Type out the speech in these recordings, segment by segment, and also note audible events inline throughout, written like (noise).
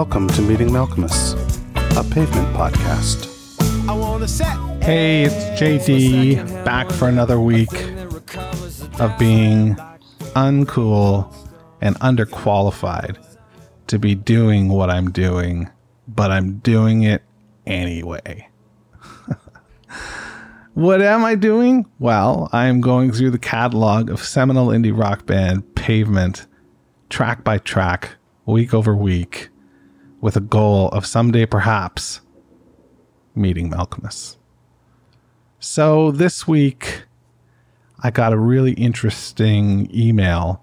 Welcome to Meeting Malkmus, a pavement podcast. Hey, it's JD back for another week of being uncool and underqualified to be doing what I'm doing, but I'm doing it anyway. (laughs) what am I doing? Well, I'm going through the catalog of seminal indie rock band Pavement, track by track, week over week, with a goal of someday perhaps meeting Malkmus. So this week, I got a really interesting email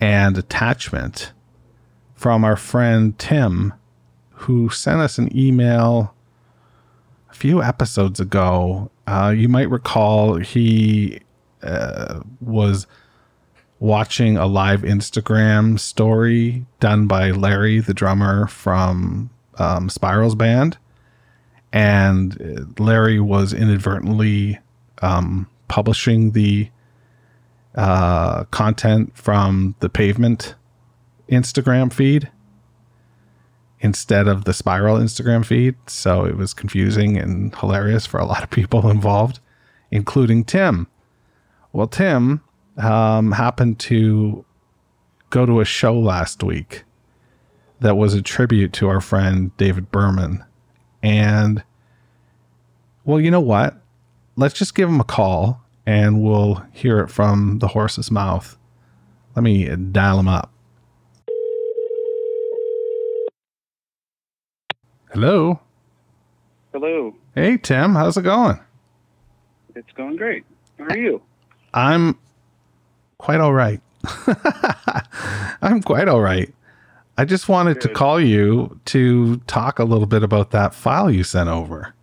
and attachment from our friend Tim, who sent us an email a few episodes ago. Uh, you might recall he uh, was watching a live Instagram story done by Larry, the drummer from um, Spirals Band. And Larry was inadvertently um, publishing the uh, content from the pavement Instagram feed instead of the spiral Instagram feed. So it was confusing and hilarious for a lot of people (laughs) involved, including Tim. Well, Tim um, happened to go to a show last week that was a tribute to our friend David Berman. And, well, you know what? Let's just give him a call and we'll hear it from the horse's mouth. Let me dial him up. Hello. Hello. Hey, Tim. How's it going? It's going great. How are you? I'm quite all right. (laughs) I'm quite all right. I just wanted Good. to call you to talk a little bit about that file you sent over.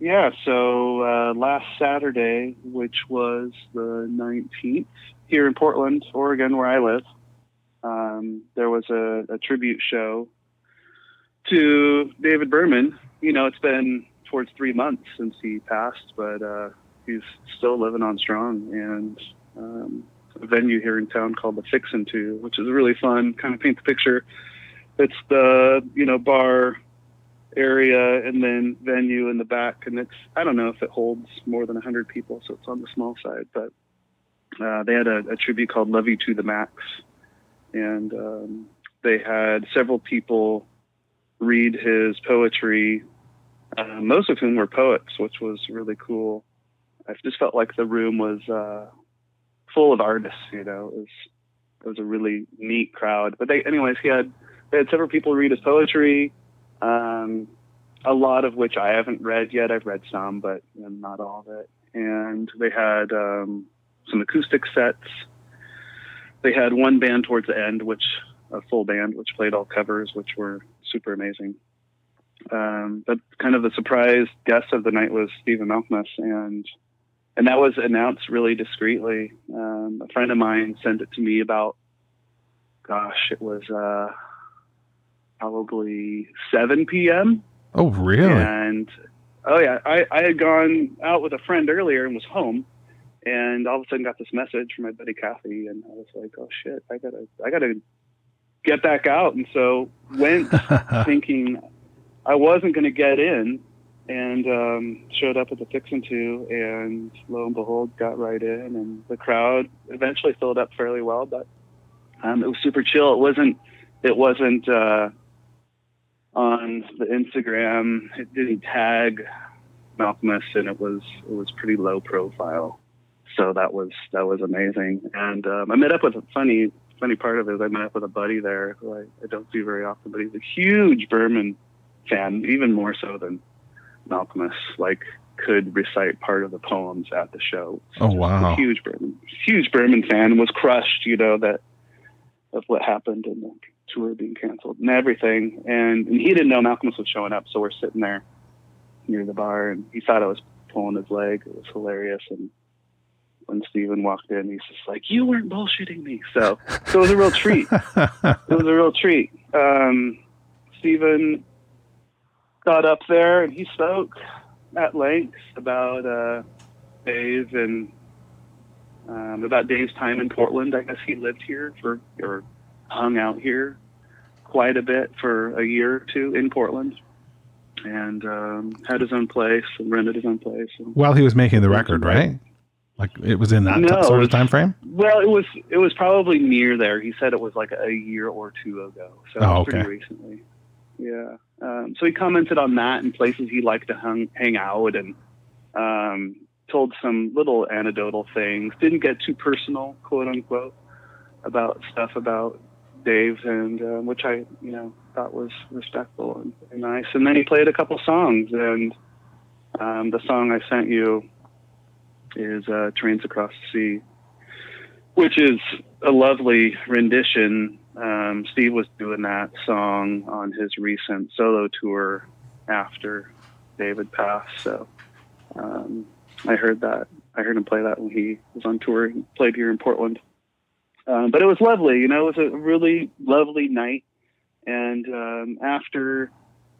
Yeah, so uh, last Saturday, which was the 19th, here in Portland, Oregon, where I live, um, there was a, a, tribute show to David Berman. You know, it's been towards three months since he passed, but uh, he's still living on strong. And um, a venue here in town called the Fixin' To, which is really fun. Kind of paint the picture. It's the you know bar area and then venue in the back, and it's I don't know if it holds more than hundred people, so it's on the small side. But uh, they had a, a, tribute called "Love You to the Max," and um, they had several people read his poetry, uh, most of whom were poets, which was really cool. I just felt like the room was uh, full of artists. You know, it was it was a really neat crowd. But they, anyways, he had they had several people read his poetry. Um, a lot of which I haven't read yet. I've read some, but you know, not all of it. And they had um, some acoustic sets. They had one band towards the end, which a full band, which played all covers, which were super amazing. Um, but kind of the surprise guest of the night was Stephen Malkmus, and and that was announced really discreetly. Um, a friend of mine sent it to me about, gosh, it was uh, probably 7 p.m. Oh, really? And oh yeah, I, I had gone out with a friend earlier and was home, and all of a sudden got this message from my buddy Kathy, and I was like, oh shit, I gotta, I gotta get back out, and so went (laughs) thinking I wasn't gonna get in, and um, showed up at the Fixin' To, and lo and behold, got right in, and the crowd eventually filled up fairly well, but um, it was super chill. It wasn't it wasn't uh, on the Instagram. It didn't tag Malkmus, and it was it was pretty low profile. So that was that was amazing. And um, I met up with a funny funny part of it is I met up with a buddy there who I, I don't see very often, but he's a huge Berman fan, even more so than Malkmus like could recite part of the poems at the show. So oh wow! huge Berman, huge Berman fan, was crushed. You know that of what happened and the tour being canceled and everything. And, and he didn't know Malkmus was showing up, so we're sitting there near the bar, and he thought I was pulling his leg. It was hilarious. And when Steven walked in, he's just like, "You weren't bullshitting me." So, so it was a real treat. (laughs) it was a real treat. Um, Steven got up there and he spoke at length about uh, Dave and um, about Dave's time in Portland. I guess he lived here for or hung out here quite a bit for a year or two in Portland, and um, had his own place and rented his own place. While he was making the record, right? Like it was in that t- sort of time frame. well, it was it was probably near there. He said it was like a year or two ago, so Oh, was pretty recently. Yeah. Um, so he commented on that and places he liked to hung, hang out and um, told some little anecdotal things. Didn't get too personal, quote unquote, about stuff about Dave, and um, which I, you know, thought was respectful and, and nice. And then he played a couple songs, and um, the song I sent you is uh, "Trains Across the Sea," which is a lovely rendition. Um, Steve was doing that song on his recent solo tour after David passed, so um, I heard that. I heard him play that when he was on tour. He played here in Portland. Um, but it was lovely, you know, it was a really lovely night. And um, after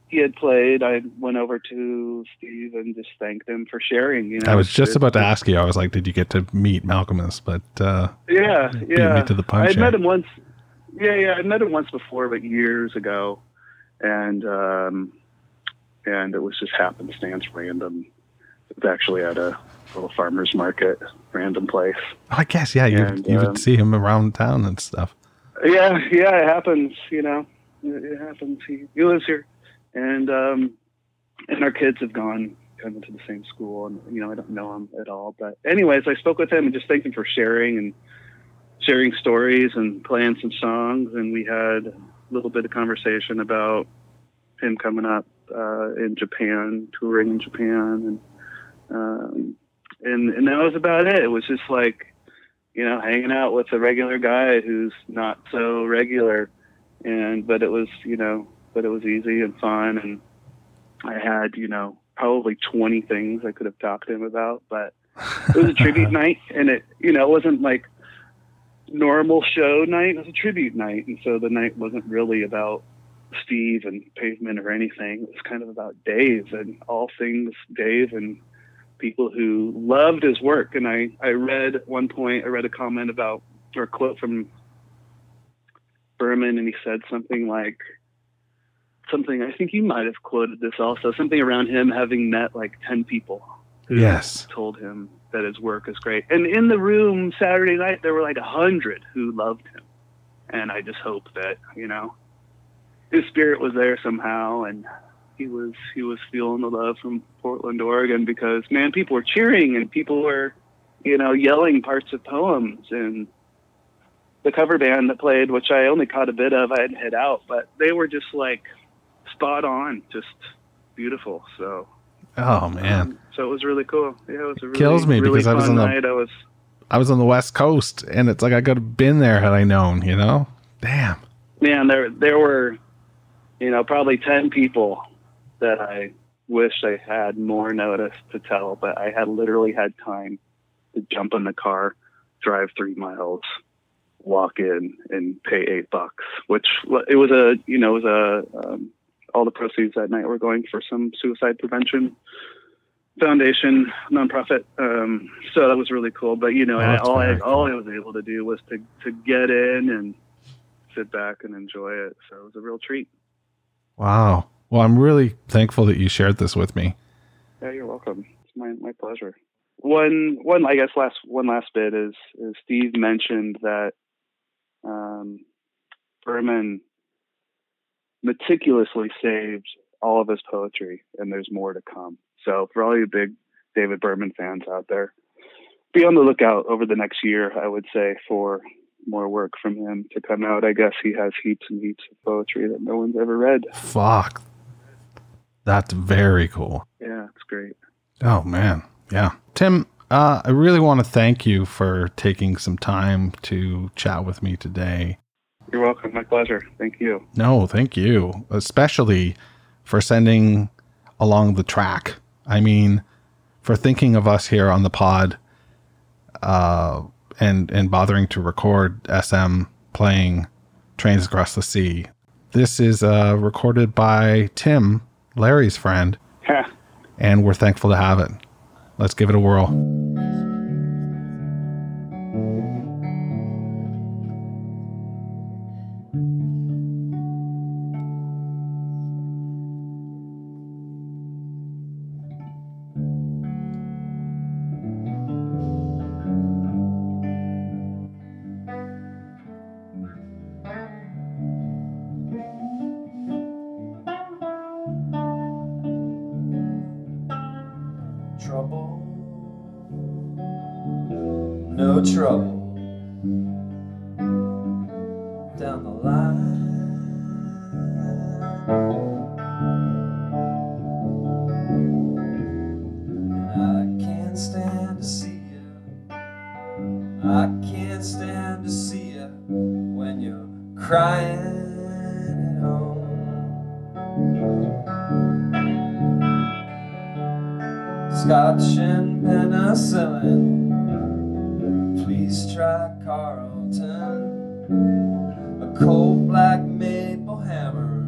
he had played, I went over to Steve and just thanked him for sharing. You know, I was just about to ask you. I was like, did you get to meet Malkmus? But uh, Yeah, yeah. me to the I had met him once. Yeah, yeah, I met him once before, but years ago, and um, and it was just happenstance, random. It was actually at a little farmers market, random place. I guess yeah. You And, you um, would see him around town and stuff. Yeah, yeah, it happens. You know, it, it happens. He, he lives here, and um, and our kids have gone kind of to the same school, and you know, I don't know him at all. But anyways, I spoke with him and just thanked him for sharing and sharing stories and playing some songs, and we had a little bit of conversation about him coming up uh, in Japan, touring in Japan, and um, and and that was about it. It was just like you know, hanging out with a regular guy who's not so regular. And, but it was, you know, but it was easy and fun. And I had, you know, probably 20 things I could have talked to him about, but it was a tribute (laughs) night and it, you know, it wasn't like normal show night. It was a tribute night. And so the night wasn't really about Steve and pavement or anything. It was kind of about Dave and all things Dave and people who loved his work. And I, I read at one point, I read a comment about, or a quote from Berman, and he said something like, something, I think you might have quoted this also, something around him having met like 10 people who Yes. told him that his work is great. And in the room Saturday night, there were like a hundred who loved him. And I just hope that, you know, his spirit was there somehow and he was he was feeling the love from Portland, Oregon because man, people were cheering and people were, you know, yelling parts of poems and the cover band that played, which I only caught a bit of, I hadn't hit out, but they were just like spot on, just beautiful. So Oh man, um, so it was really cool. Yeah, it was a really, Kills me really because I was on the- night. I was I was on the West Coast, and it's like I could have been there had I known. You know, damn. man, there there were, you know, probably ten people that I wish I had more notice to tell, but I had literally had time to jump in the car, drive three miles, walk in, and pay eight bucks. Which it was a you know it was a um, all the proceeds that night were going for some suicide prevention foundation nonprofit. Um, so that was really cool. But you know, Oh, and all I all. I was able to do was to to get in and sit back and enjoy it. So it was a real treat. Wow. Well, I'm really thankful that you shared this with me. Yeah, you're welcome. It's my my pleasure. One one I guess last one last bit is is Steve mentioned that um, Berman meticulously saved all of his poetry, and there's more to come. So for all you big David Berman fans out there, be on the lookout over the next year. I would say for more work from him to come out. I guess he has heaps and heaps of poetry that no one's ever read. Fuck. That's very cool. Yeah, it's great. Oh man. Yeah. Tim, uh, I really want to thank you for taking some time to chat with me today. You're welcome. My pleasure. Thank you. No, thank you. Especially for sending along the track. I mean, for thinking of us here on the pod uh, and and bothering to record SM playing Trains Across the Sea. This is uh, recorded by Tim, Larry's friend, (laughs) and we're thankful to have it. Let's give it a whirl. Trouble down the line. I can't stand to see you. I can't stand to see you when you're crying at home. Scotch and penicillin. Please Carlton. A cold black maple hammer.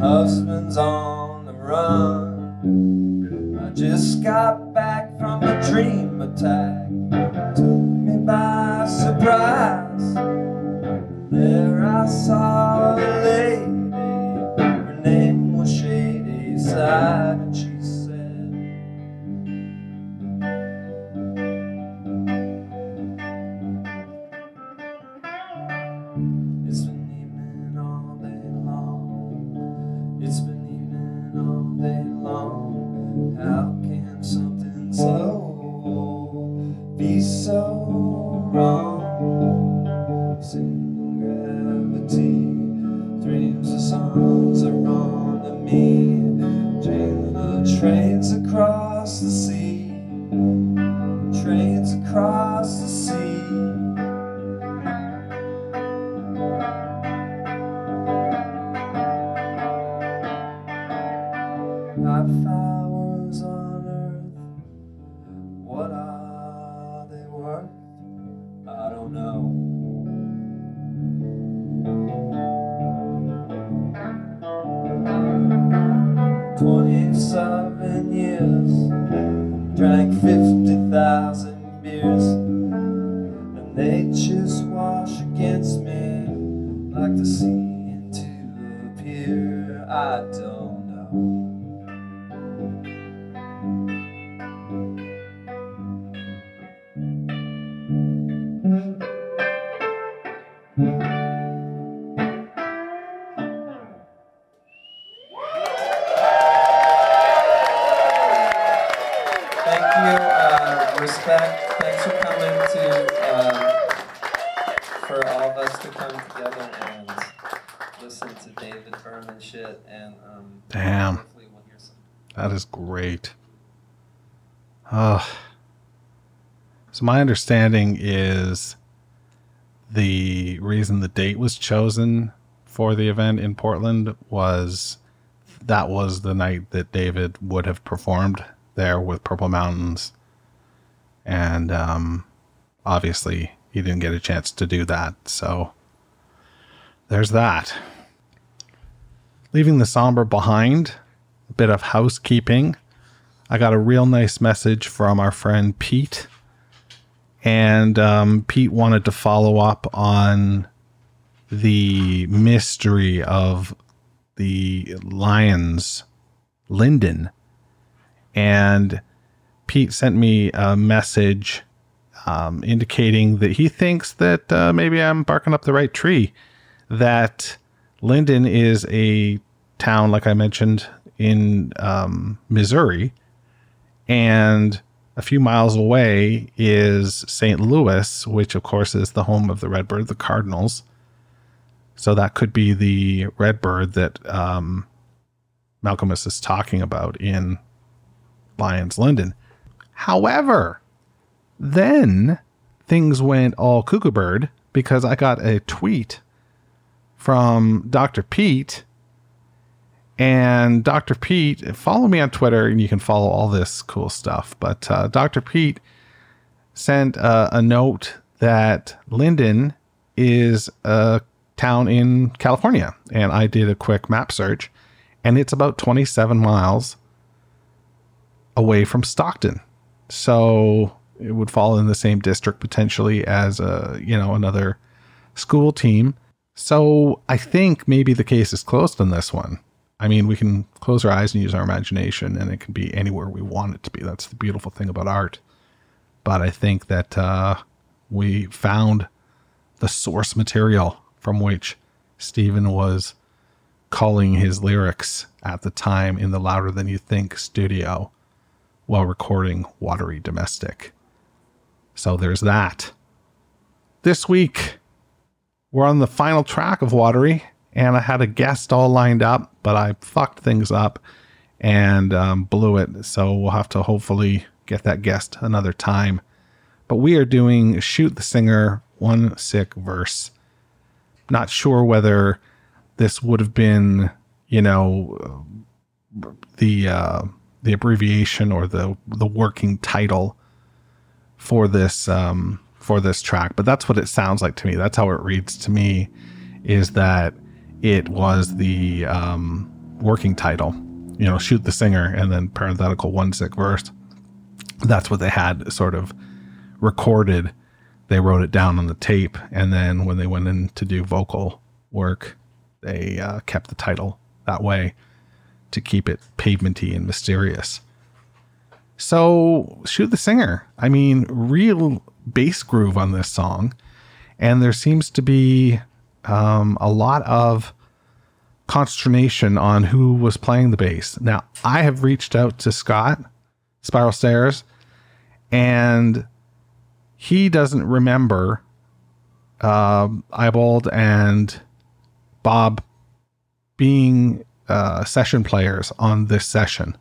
Husband's on the run. I just got back from a dream attack. 啊。Uh, respect. Thanks for coming to, um, for all of us to come together and listen to David Berman shit. And um, Damn. hopefully we'll hear some. That is great. Uh, so my understanding is the reason the date was chosen for the event in Portland was that was the night that David would have performed there with Purple Mountains. And um, obviously he didn't get a chance to do that. So there's that. Leaving the somber behind, a bit of housekeeping. I got a real nice message from our friend Pete. And um, Pete wanted to follow up on the mystery of the Lions Linden. And Pete sent me a message um, indicating that he thinks that uh, maybe I'm barking up the right tree. That Linden is a town, like I mentioned, in um, Missouri, and a few miles away is St. Louis, which of course is the home of the Redbird, the Cardinals. So that could be the Redbird that um, Malkmus is talking about in Lions Linden. However, then things went all cuckoo bird because I got a tweet from Dr. Pete. And Dr. Pete, follow me on Twitter and you can follow all this cool stuff. But uh, Dr. Pete sent uh, a note that Linden is a town in California. And I did a quick map search and it's about 27 miles away from Stockton. So it would fall in the same district potentially as a, you know, another school team. So I think maybe the case is closed on this one. I mean, we can close our eyes and use our imagination, and it can be anywhere we want it to be. That's the beautiful thing about art. But I think that uh, we found the source material from which Stephen was calling his lyrics at the time in the Louder Than You Think studio while recording Watery Domestic. So there's that. This week, we're on the final track of Watery, and I had a guest all lined up, but I fucked things up and um, blew it. So we'll have to hopefully get that guest another time. But we are doing Shoot the Singer, one sick verse. Not sure whether this would have been, you know, the uh, the abbreviation or the the working title for this um, for this track, but that's what it sounds like to me. That's how it reads to me. Is that it was the um, working title? You know, shoot the singer and then parenthetical one sick verse. That's what they had sort of recorded. They wrote it down on the tape, and then when they went in to do vocal work, they uh, kept the title that way to keep it pavementy and mysterious. So, shoot the singer. I mean, real bass groove on this song, and there seems to be um, a lot of consternation on who was playing the bass. Now, I have reached out to Scott Spiral Stairs, and he doesn't remember uh, Ibold and Bob being uh, session players on this session,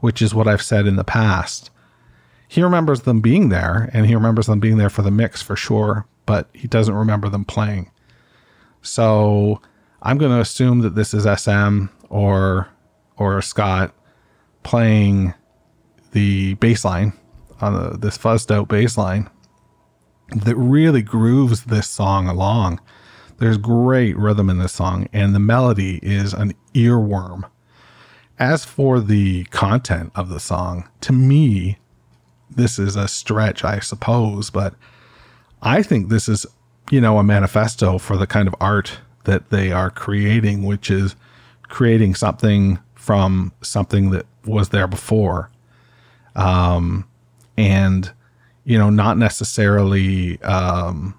which is what I've said in the past. He remembers them being there and he remembers them being there for the mix for sure, but he doesn't remember them playing. So I'm going to assume that this is SM or or Scott playing the bass line on the, this fuzzed out bass line that really grooves this song along. There's great rhythm in this song, and the melody is an earworm. As for the content of the song, to me, this is a stretch, I suppose, but I think this is, you know, a manifesto for the kind of art that they are creating, which is creating something from something that was there before. Um, and, you know, not necessarily, um,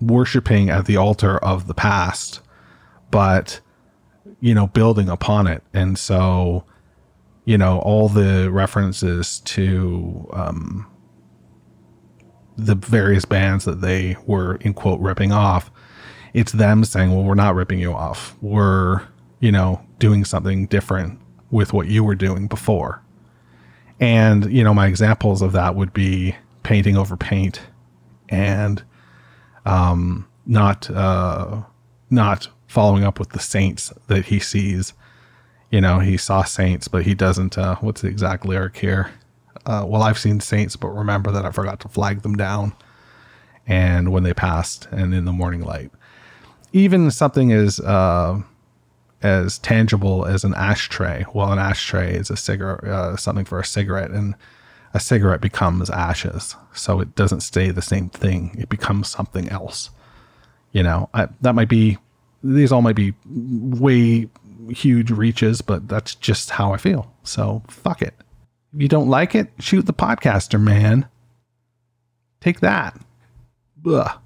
worshiping at the altar of the past, but you know, building upon it. And so, you know, all the references to um, the various bands that they were in quote ripping off, it's them saying, "Well, we're not ripping you off. We're you know doing something different with what you were doing before." And you know, my examples of that would be painting over paint and um, not uh, not following up with the saints that he sees. You know, he saw saints, but he doesn't. Uh, what's the exact lyric here? Uh, well, I've seen saints, but remember that I forgot to flag them down. And when they passed, and in the morning light, even something as uh, as tangible as an ashtray. Well, an ashtray is a cigarette, uh, something for a cigarette, and a cigarette becomes ashes. So it doesn't stay the same thing. It becomes something else. You know, I, that might be, these all might be way huge reaches, but that's just how I feel. So fuck it. If you don't like it, shoot the podcaster, man. Take that. Ugh.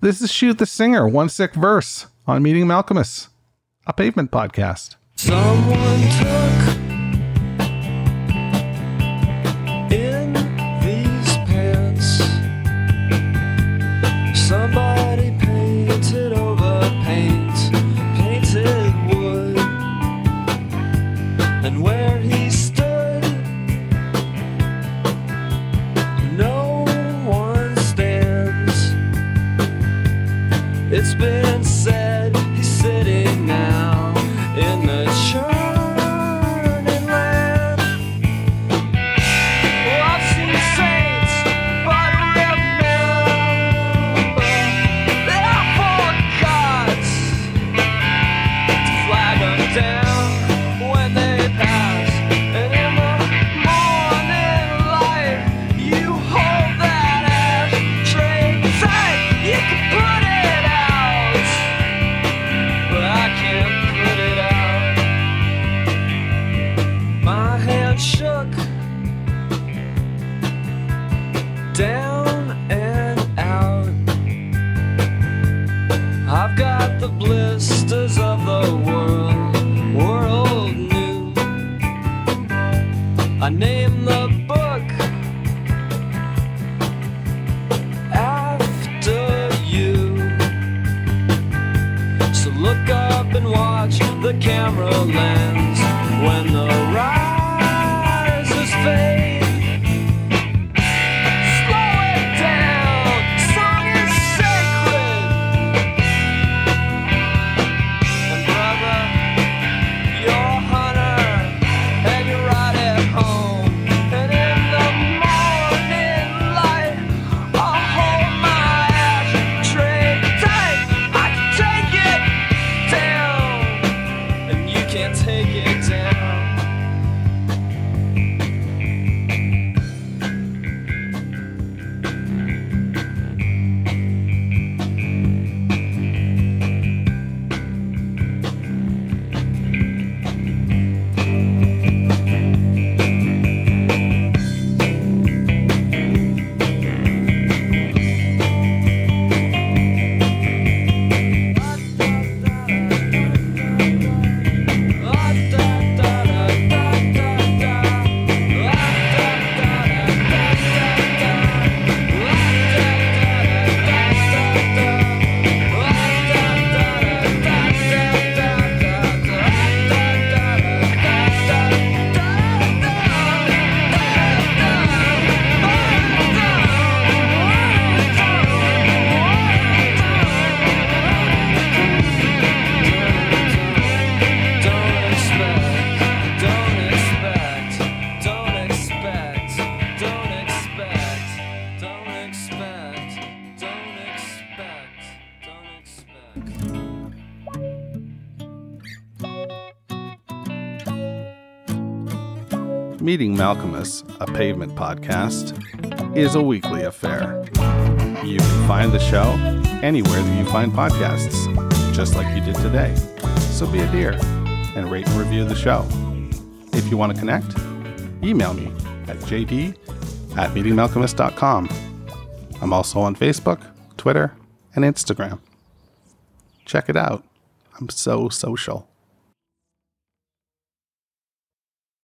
This is Shoot the Singer, one sick verse on Meeting Malkmus, a pavement podcast. Someone took Meeting Malkmus, a pavement podcast, is a weekly affair. You can find the show anywhere that you find podcasts, just like you did today. So be a dear and rate and review the show. If you want to connect, email me at jd at meetingmalkmus.com. I'm also on Facebook, Twitter, and Instagram. Check it out. I'm so social.